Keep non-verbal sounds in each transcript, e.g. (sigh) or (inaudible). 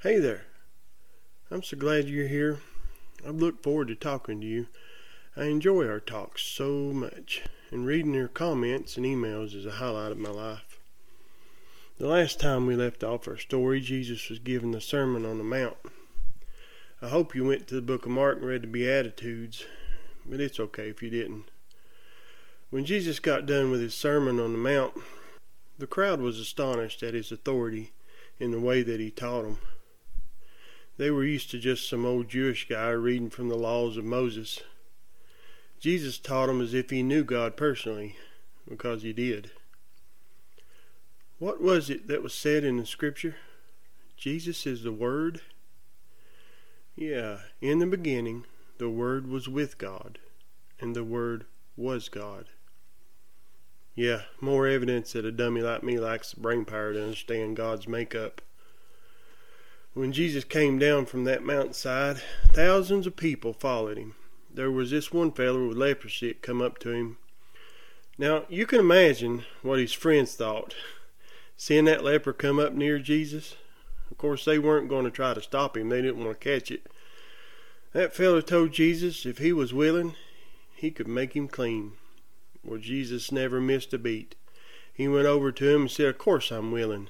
Hey there. I'm so glad you're here. I look forward to talking to you. I enjoy our talks so much, and reading your comments and emails is a highlight of my life. The last time we left off our story, Jesus was giving the Sermon on the Mount. I hope you went to the book of Mark and read the Beatitudes, but it's okay if you didn't. When Jesus got done with his Sermon on the Mount, the crowd was astonished at his authority in the way that he taught them. They were used to just some old Jewish guy reading from the laws of Moses. Jesus taught them as if he knew God personally, because he did. What was it that was said in the scripture? Jesus is the Word? Yeah, in the beginning, the Word was with God, and the Word was God. Yeah, more evidence that a dummy like me lacks the brain power to understand God's makeup. When Jesus came down from that mountainside, thousands of people followed him. There was this one fellow with leprosy that come up to him. Now, you can imagine what his friends thought. Seeing that leper come up near Jesus, of course, they weren't going to try to stop him. They didn't want to catch it. That fellow told Jesus if he was willing, he could make him clean. Well, Jesus never missed a beat. He went over to him and said, Of course I'm willing.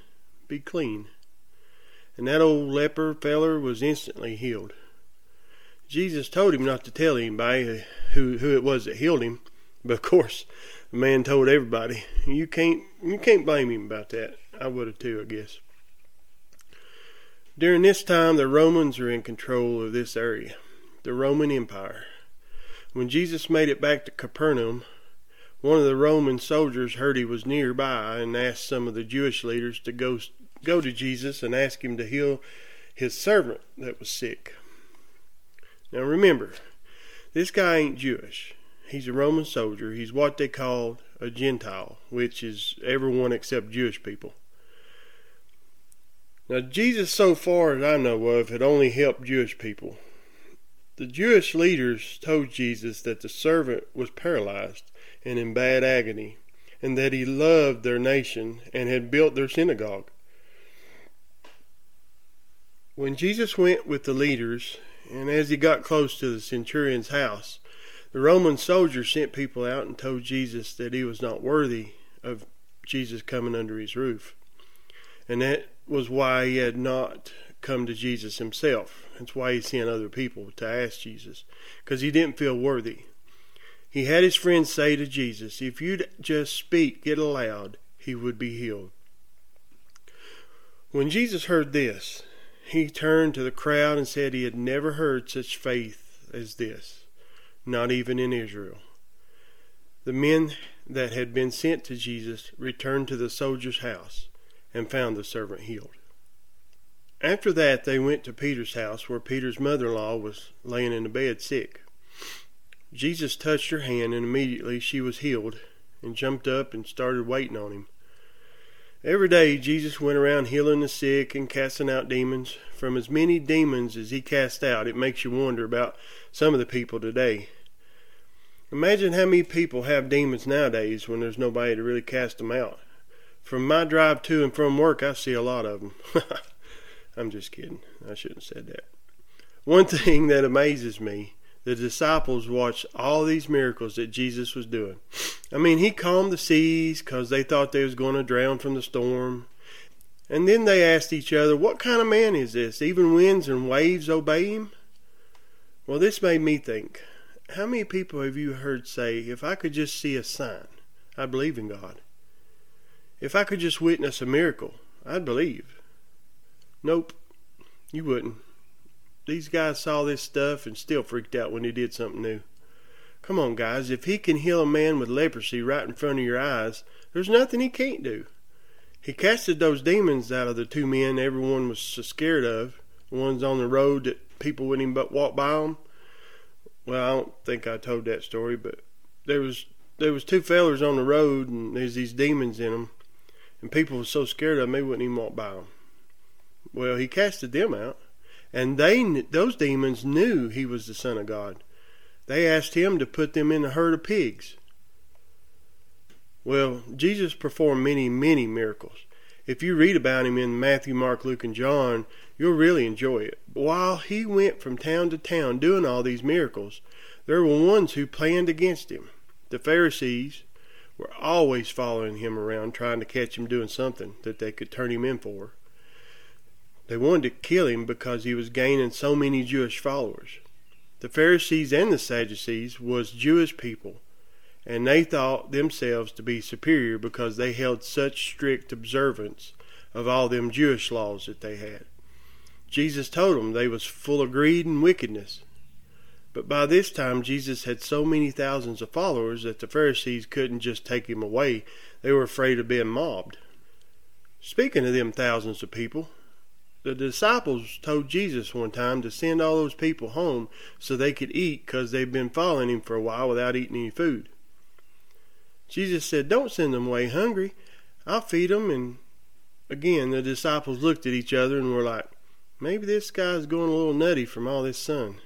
Be clean and that old leper feller was instantly healed. Jesus told him not to tell anybody who who it was that healed him, but of course the man told everybody. You can't you can't blame him about that. I would have too, I guess. During this time, the Romans are in control of this area, the Roman Empire. When Jesus made it back to Capernaum, one of the Roman soldiers heard he was nearby and asked some of the Jewish leaders to go go to Jesus and ask him to heal his servant that was sick. Now remember, this guy ain't Jewish. He's a Roman soldier. He's what they call a Gentile, which is everyone except Jewish people. Now, Jesus, so far as I know of, had only helped Jewish people. The Jewish leaders told Jesus that the servant was paralyzed and in bad agony, and that he loved their nation and had built their synagogue. When Jesus went with the leaders, and as he got close to the centurion's house, the Roman soldiers sent people out and told Jesus that he was not worthy of Jesus coming under his roof. And that was why he had not come to Jesus himself. That's why he sent other people to ask Jesus, because he didn't feel worthy. He had his friends say to Jesus, If you'd just speak it aloud, he would be healed. When Jesus heard this, he turned to the crowd and said he had never heard such faith as this, not even in Israel. The men that had been sent to Jesus returned to the soldier's house and found the servant healed. After that, they went to Peter's house, where Peter's mother in law was laying in the bed sick. Jesus touched her hand, and immediately she was healed and jumped up and started waiting on him. Every day Jesus went around healing the sick and casting out demons. From as many demons as he cast out, it makes you wonder about some of the people today. Imagine how many people have demons nowadays when there's nobody to really cast them out. From my drive to and from work, I see a lot of them. (laughs) I'm just kidding. I shouldn't have said that. One thing that amazes me the disciples watched all these miracles that Jesus was doing. I mean, he calmed the seas because they thought they was going to drown from the storm. And then they asked each other, What kind of man is this? Even winds and waves obey him? Well, this made me think how many people have you heard say, If I could just see a sign, I'd believe in God? If I could just witness a miracle, I'd believe. Nope, you wouldn't. These guys saw this stuff and still freaked out when he did something new. Come on, guys, if he can heal a man with leprosy right in front of your eyes, there's nothing he can't do. He casted those demons out of the two men everyone was so scared of, the ones on the road that people wouldn't even but walk by them. Well, I don't think I told that story, but there was there was two fellers on the road and there's these demons in them, and people were so scared of they wouldn't even walk by them. Well, he casted them out and they those demons knew he was the son of God. They asked him to put them in a herd of pigs. Well, Jesus performed many, many miracles. If you read about him in Matthew, Mark, Luke, and John, you'll really enjoy it. While he went from town to town doing all these miracles, there were ones who planned against him. The Pharisees were always following him around, trying to catch him doing something that they could turn him in for. They wanted to kill him because he was gaining so many Jewish followers. The Pharisees and the Sadducees was Jewish people, and they thought themselves to be superior because they held such strict observance of all them Jewish laws that they had. Jesus told them they was full of greed and wickedness. But by this time Jesus had so many thousands of followers that the Pharisees couldn't just take him away. They were afraid of being mobbed. Speaking of them thousands of people, the disciples told Jesus one time to send all those people home so they could eat because they've been following him for a while without eating any food. Jesus said, Don't send them away hungry. I'll feed them. And again, the disciples looked at each other and were like, Maybe this guy's going a little nutty from all this sun.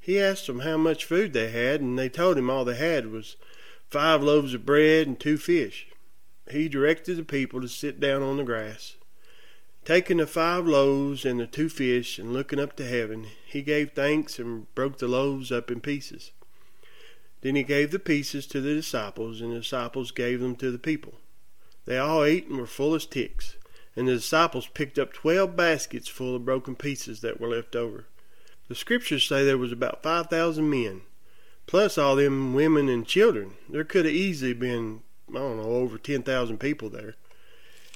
He asked them how much food they had, and they told him all they had was five loaves of bread and two fish. He directed the people to sit down on the grass. Taking the five loaves and the two fish and looking up to heaven, he gave thanks and broke the loaves up in pieces. Then he gave the pieces to the disciples, and the disciples gave them to the people. They all ate and were full as ticks, and the disciples picked up twelve baskets full of broken pieces that were left over. The scriptures say there was about five thousand men, plus all them women and children. There could have easily been, I don't know, over ten thousand people there.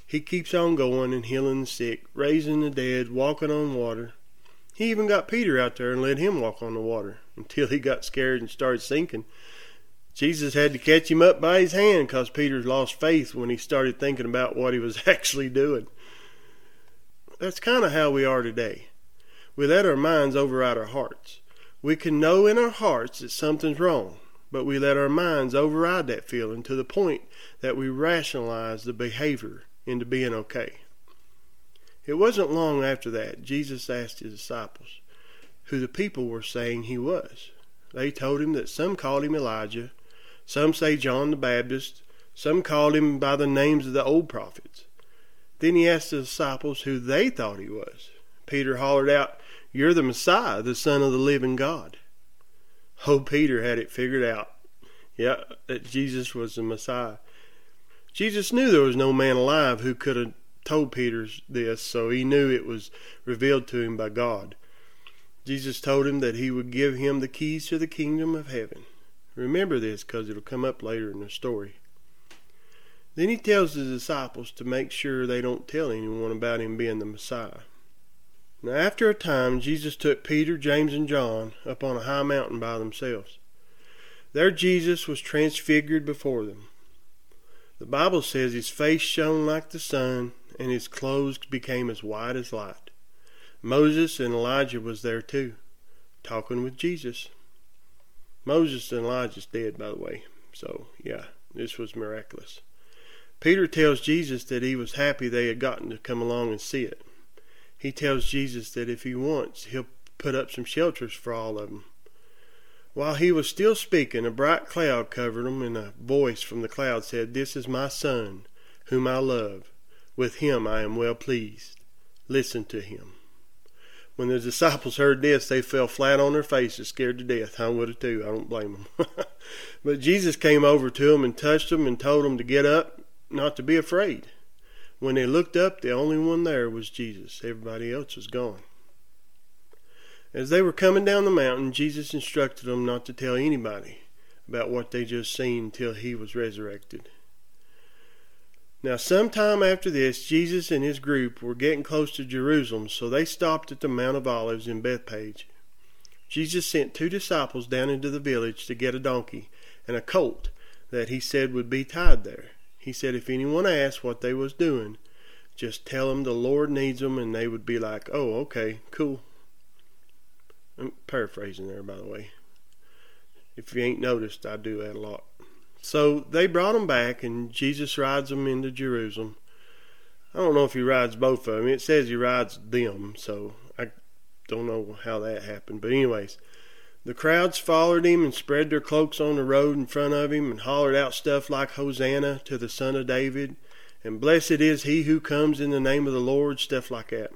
He keeps on going and healing the sick, raising the dead, walking on water. He even got Peter out there and let him walk on the water until he got scared and started sinking. Jesus had to catch him up by his hand because Peter lost faith when he started thinking about what he was (laughs) actually doing. That's kind of how we are today. We let our minds override our hearts. We can know in our hearts that something's wrong, but we let our minds override that feeling to the point that we rationalize the behavior into being okay. It wasn't long after that Jesus asked his disciples who the people were saying he was. They told him that some called him Elijah, some say John the Baptist, some called him by the names of the old prophets. Then he asked the disciples who they thought he was. Peter hollered out, You're the Messiah, the Son of the living God. Oh, Peter had it figured out. Yeah, that Jesus was the Messiah. Jesus knew there was no man alive who could have told Peter this, so he knew it was revealed to him by God. Jesus told him that he would give him the keys to the kingdom of heaven. Remember this because it'll come up later in the story. Then he tells his disciples to make sure they don't tell anyone about him being the Messiah. Now, after a time, Jesus took Peter, James, and John up on a high mountain by themselves. There, Jesus was transfigured before them. The Bible says his face shone like the sun, and his clothes became as white as light. Moses and Elijah was there too, talking with Jesus. Moses and Elijah's dead, by the way. So, yeah, this was miraculous. Peter tells Jesus that he was happy they had gotten to come along and see it. He tells Jesus that if he wants, he'll put up some shelters for all of them. While he was still speaking, a bright cloud covered him, and a voice from the cloud said, This is my Son, whom I love. With him I am well pleased. Listen to him. When the disciples heard this, they fell flat on their faces, scared to death. I would have too. I don't blame them. (laughs) but Jesus came over to them and touched them and told them to get up, not to be afraid. When they looked up, the only one there was Jesus. Everybody else was gone. As they were coming down the mountain, Jesus instructed them not to tell anybody about what they just seen till he was resurrected. Now, sometime after this, Jesus and his group were getting close to Jerusalem, so they stopped at the Mount of Olives in Bethphage. Jesus sent two disciples down into the village to get a donkey and a colt that he said would be tied there. He said if anyone asked what they was doing, just tell them the Lord needs them, and they would be like, "Oh, okay, cool, I'm paraphrasing there, by the way. If you ain't noticed, I do that a lot. So they brought them back, and Jesus rides them into Jerusalem. I don't know if he rides both of them. It says he rides them, so I don't know how that happened. But, anyways, the crowds followed him and spread their cloaks on the road in front of him and hollered out stuff like Hosanna to the Son of David and blessed is he who comes in the name of the Lord, stuff like that.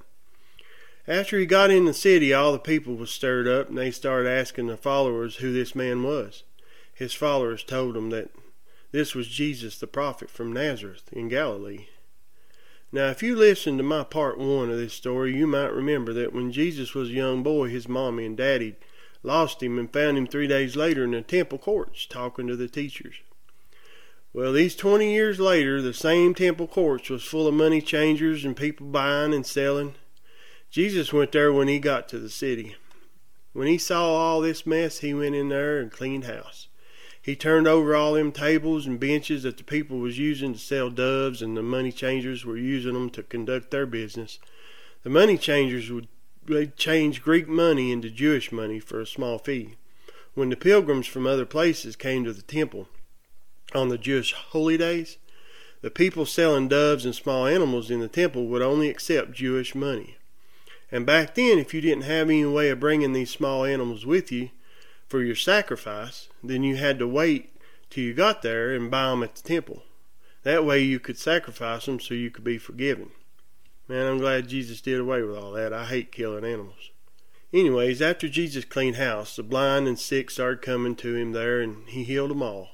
After he got in the city, all the people was stirred up, and they started asking the followers who this man was. His followers told them that this was Jesus the prophet from Nazareth in Galilee. Now, if you listen to my part one of this story, you might remember that when Jesus was a young boy, his mommy and daddy lost him and found him three days later in the temple courts talking to the teachers. Well, these 20 years later, the same temple courts was full of money changers and people buying and selling. Jesus went there when he got to the city. When he saw all this mess, he went in there and cleaned house. He turned over all them tables and benches that the people was using to sell doves and the money changers were using them to conduct their business. The money changers would they'd change Greek money into Jewish money for a small fee. When the pilgrims from other places came to the temple on the Jewish holy days, the people selling doves and small animals in the temple would only accept Jewish money. And back then, if you didn't have any way of bringing these small animals with you for your sacrifice, then you had to wait till you got there and buy them at the temple. That way you could sacrifice them so you could be forgiven. Man, I'm glad Jesus did away with all that. I hate killing animals. Anyways, after Jesus cleaned house, the blind and sick started coming to him there, and he healed them all.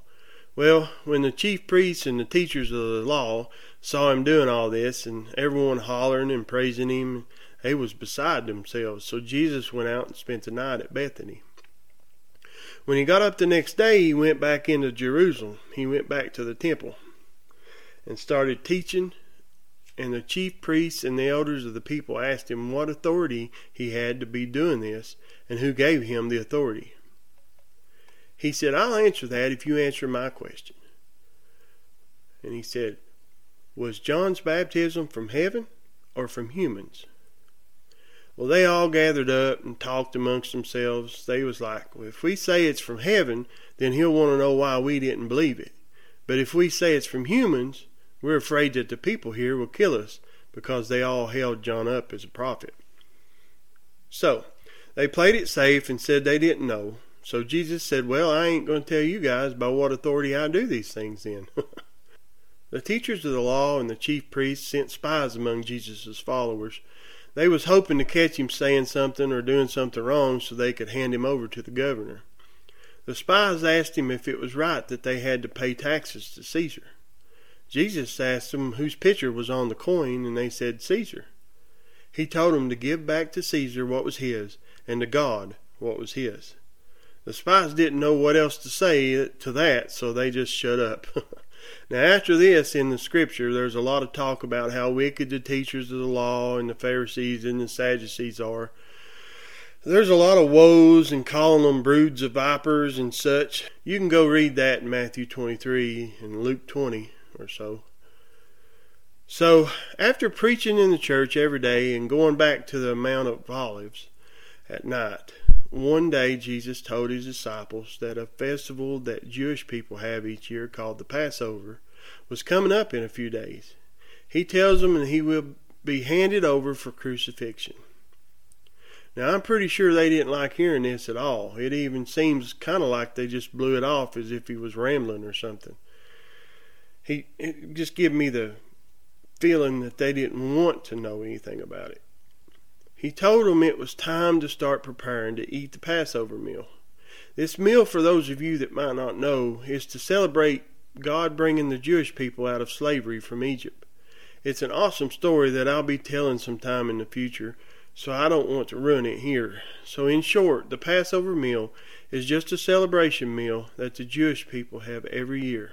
Well, when the chief priests and the teachers of the law saw him doing all this, and everyone hollering and praising him, they was beside themselves. So Jesus went out and spent the night at Bethany. When he got up the next day, he went back into Jerusalem. He went back to the temple and started teaching. And the chief priests and the elders of the people asked him what authority he had to be doing this and who gave him the authority. He said, I'll answer that if you answer my question. And he said, Was John's baptism from heaven or from humans? Well, they all gathered up and talked amongst themselves. They was like, well, if we say it's from heaven, then he'll want to know why we didn't believe it. But if we say it's from humans, we're afraid that the people here will kill us because they all held John up as a prophet. So, they played it safe and said they didn't know. So Jesus said, Well, I ain't going to tell you guys by what authority I do these things then. (laughs) the teachers of the law and the chief priests sent spies among Jesus' followers they was hoping to catch him saying something or doing something wrong so they could hand him over to the governor. The spies asked him if it was right that they had to pay taxes to Caesar. Jesus asked them whose picture was on the coin, and they said Caesar. He told them to give back to Caesar what was his, and to God what was his. The spies didn't know what else to say to that, so they just shut up. (laughs) Now, after this, in the scripture, there's a lot of talk about how wicked the teachers of the law and the Pharisees and the Sadducees are. There's a lot of woes and calling them broods of vipers and such. You can go read that in Matthew 23 and Luke 20 or so. So, after preaching in the church every day and going back to the Mount of Olives at night, one day Jesus told his disciples that a festival that Jewish people have each year called the Passover was coming up in a few days. He tells them that he will be handed over for crucifixion. Now, I'm pretty sure they didn't like hearing this at all. It even seems kind of like they just blew it off as if he was rambling or something. He just gave me the feeling that they didn't want to know anything about it. He told them it was time to start preparing to eat the Passover meal. This meal, for those of you that might not know, is to celebrate God bringing the Jewish people out of slavery from Egypt. It's an awesome story that I'll be telling sometime in the future, so I don't want to ruin it here. So, in short, the Passover meal is just a celebration meal that the Jewish people have every year.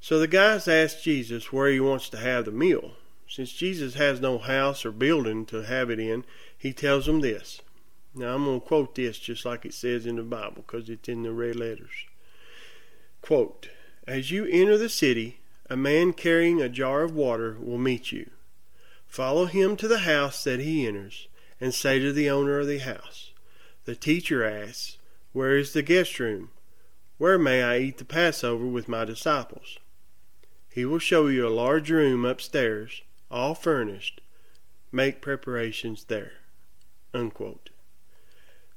So the guys asked Jesus where he wants to have the meal. Since Jesus has no house or building to have it in, he tells them this. Now I'm going to quote this just like it says in the Bible because it's in the red letters. Quote, As you enter the city, a man carrying a jar of water will meet you. Follow him to the house that he enters, and say to the owner of the house, The teacher asks, Where is the guest room? Where may I eat the Passover with my disciples? He will show you a large room upstairs all furnished, make preparations there. Unquote.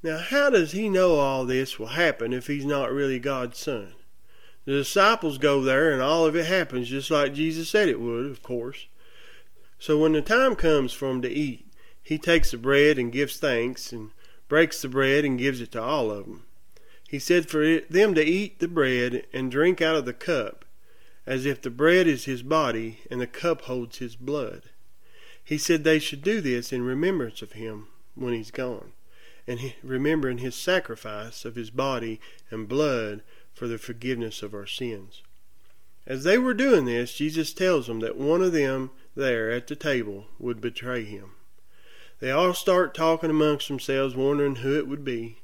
Now, how does he know all this will happen if he's not really God's son? The disciples go there, and all of it happens just like Jesus said it would, of course. So when the time comes for him to eat, he takes the bread and gives thanks, and breaks the bread and gives it to all of them. He said for them to eat the bread and drink out of the cup, as if the bread is his body and the cup holds his blood. He said they should do this in remembrance of him when he's gone, and remembering his sacrifice of his body and blood for the forgiveness of our sins. As they were doing this, Jesus tells them that one of them there at the table would betray him. They all start talking amongst themselves, wondering who it would be.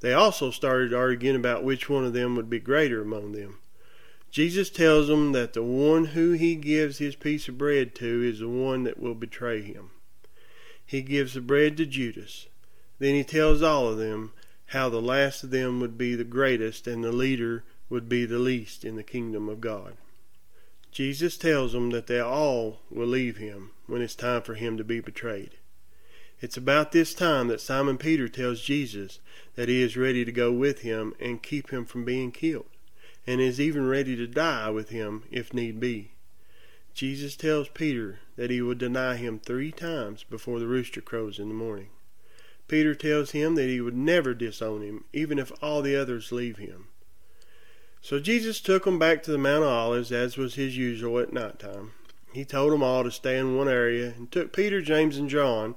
They also started arguing about which one of them would be greater among them. Jesus tells them that the one who he gives his piece of bread to is the one that will betray him. He gives the bread to Judas. Then he tells all of them how the last of them would be the greatest and the leader would be the least in the kingdom of God. Jesus tells them that they all will leave him when it's time for him to be betrayed. It's about this time that Simon Peter tells Jesus that he is ready to go with him and keep him from being killed and is even ready to die with him if need be. Jesus tells Peter that he will deny him three times before the rooster crows in the morning. Peter tells him that he would never disown him, even if all the others leave him. So Jesus took them back to the Mount of Olives, as was his usual at night time. He told them all to stay in one area and took Peter, James, and John.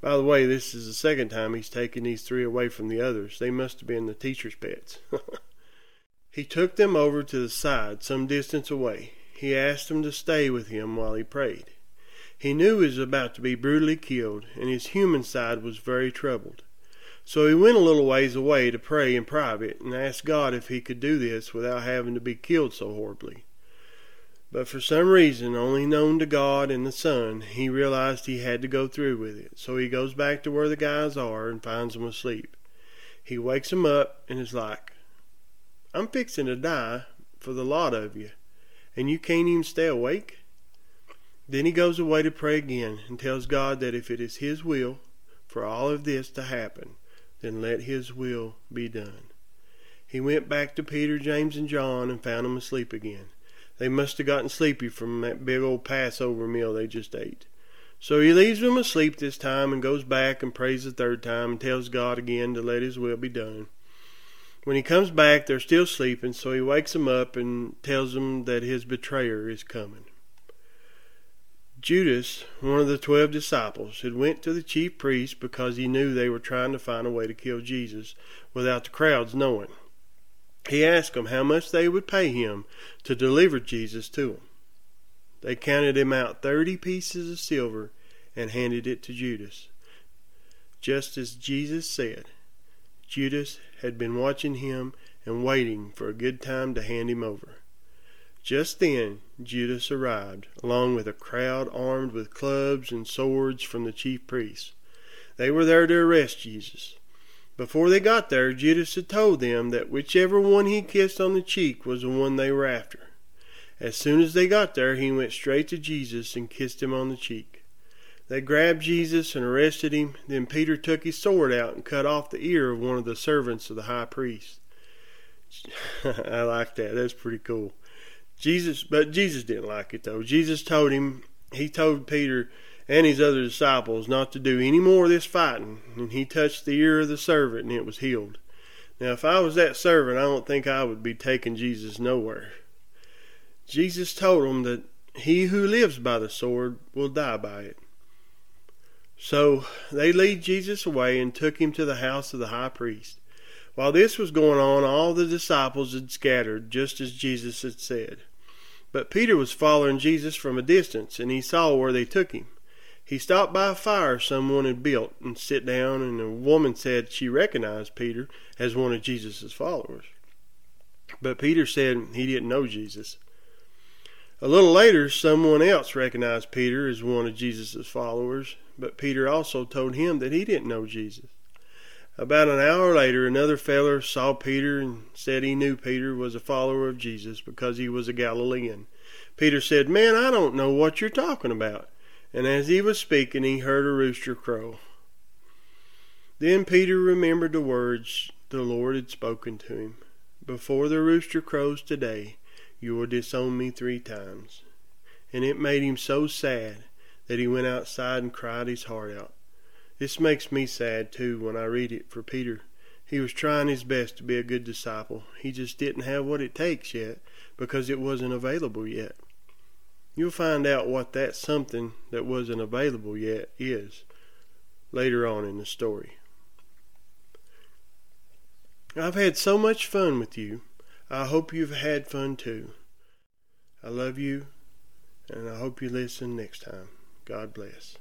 By the way, this is the second time he's taken these three away from the others. They must have been the teacher's pets. (laughs) He took them over to the side, some distance away. He asked them to stay with him while he prayed. He knew he was about to be brutally killed, and his human side was very troubled. So he went a little ways away to pray in private and asked God if he could do this without having to be killed so horribly. But for some reason only known to God and the Son, he realized he had to go through with it. So he goes back to where the guys are and finds them asleep. He wakes them up and is like, I'm fixing to die for the lot of you, and you can't even stay awake? Then he goes away to pray again and tells God that if it is his will for all of this to happen, then let his will be done. He went back to Peter, James, and John and found them asleep again. They must have gotten sleepy from that big old Passover meal they just ate. So he leaves them asleep this time and goes back and prays the third time and tells God again to let his will be done. When he comes back, they're still sleeping, so he wakes them up and tells them that his betrayer is coming. Judas, one of the twelve disciples, had went to the chief priests because he knew they were trying to find a way to kill Jesus without the crowds knowing. He asked them how much they would pay him to deliver Jesus to them. They counted him out thirty pieces of silver and handed it to Judas, just as Jesus said. Judas had been watching him and waiting for a good time to hand him over. Just then Judas arrived, along with a crowd armed with clubs and swords from the chief priests. They were there to arrest Jesus. Before they got there, Judas had told them that whichever one he kissed on the cheek was the one they were after. As soon as they got there, he went straight to Jesus and kissed him on the cheek. They grabbed Jesus and arrested him. Then Peter took his sword out and cut off the ear of one of the servants of the high priest. (laughs) I like that. That's pretty cool. Jesus, but Jesus didn't like it though. Jesus told him, he told Peter and his other disciples not to do any more of this fighting, and he touched the ear of the servant and it was healed. Now, if I was that servant, I don't think I would be taking Jesus nowhere. Jesus told him that he who lives by the sword will die by it. So they lead Jesus away and took him to the house of the high priest. While this was going on, all the disciples had scattered, just as Jesus had said. But Peter was following Jesus from a distance, and he saw where they took him. He stopped by a fire someone had built and sat down, and a woman said she recognized Peter as one of Jesus' followers. But Peter said he didn't know Jesus. A little later, someone else recognized Peter as one of Jesus' followers, but Peter also told him that he didn't know Jesus. About an hour later, another feller saw Peter and said he knew Peter was a follower of Jesus because he was a Galilean. Peter said, Man, I don't know what you're talking about. And as he was speaking, he heard a rooster crow. Then Peter remembered the words the Lord had spoken to him Before the rooster crows today, you will disown me three times. And it made him so sad that he went outside and cried his heart out. This makes me sad too when I read it for Peter. He was trying his best to be a good disciple. He just didn't have what it takes yet because it wasn't available yet. You'll find out what that something that wasn't available yet is later on in the story. I've had so much fun with you. I hope you've had fun too. I love you, and I hope you listen next time. God bless.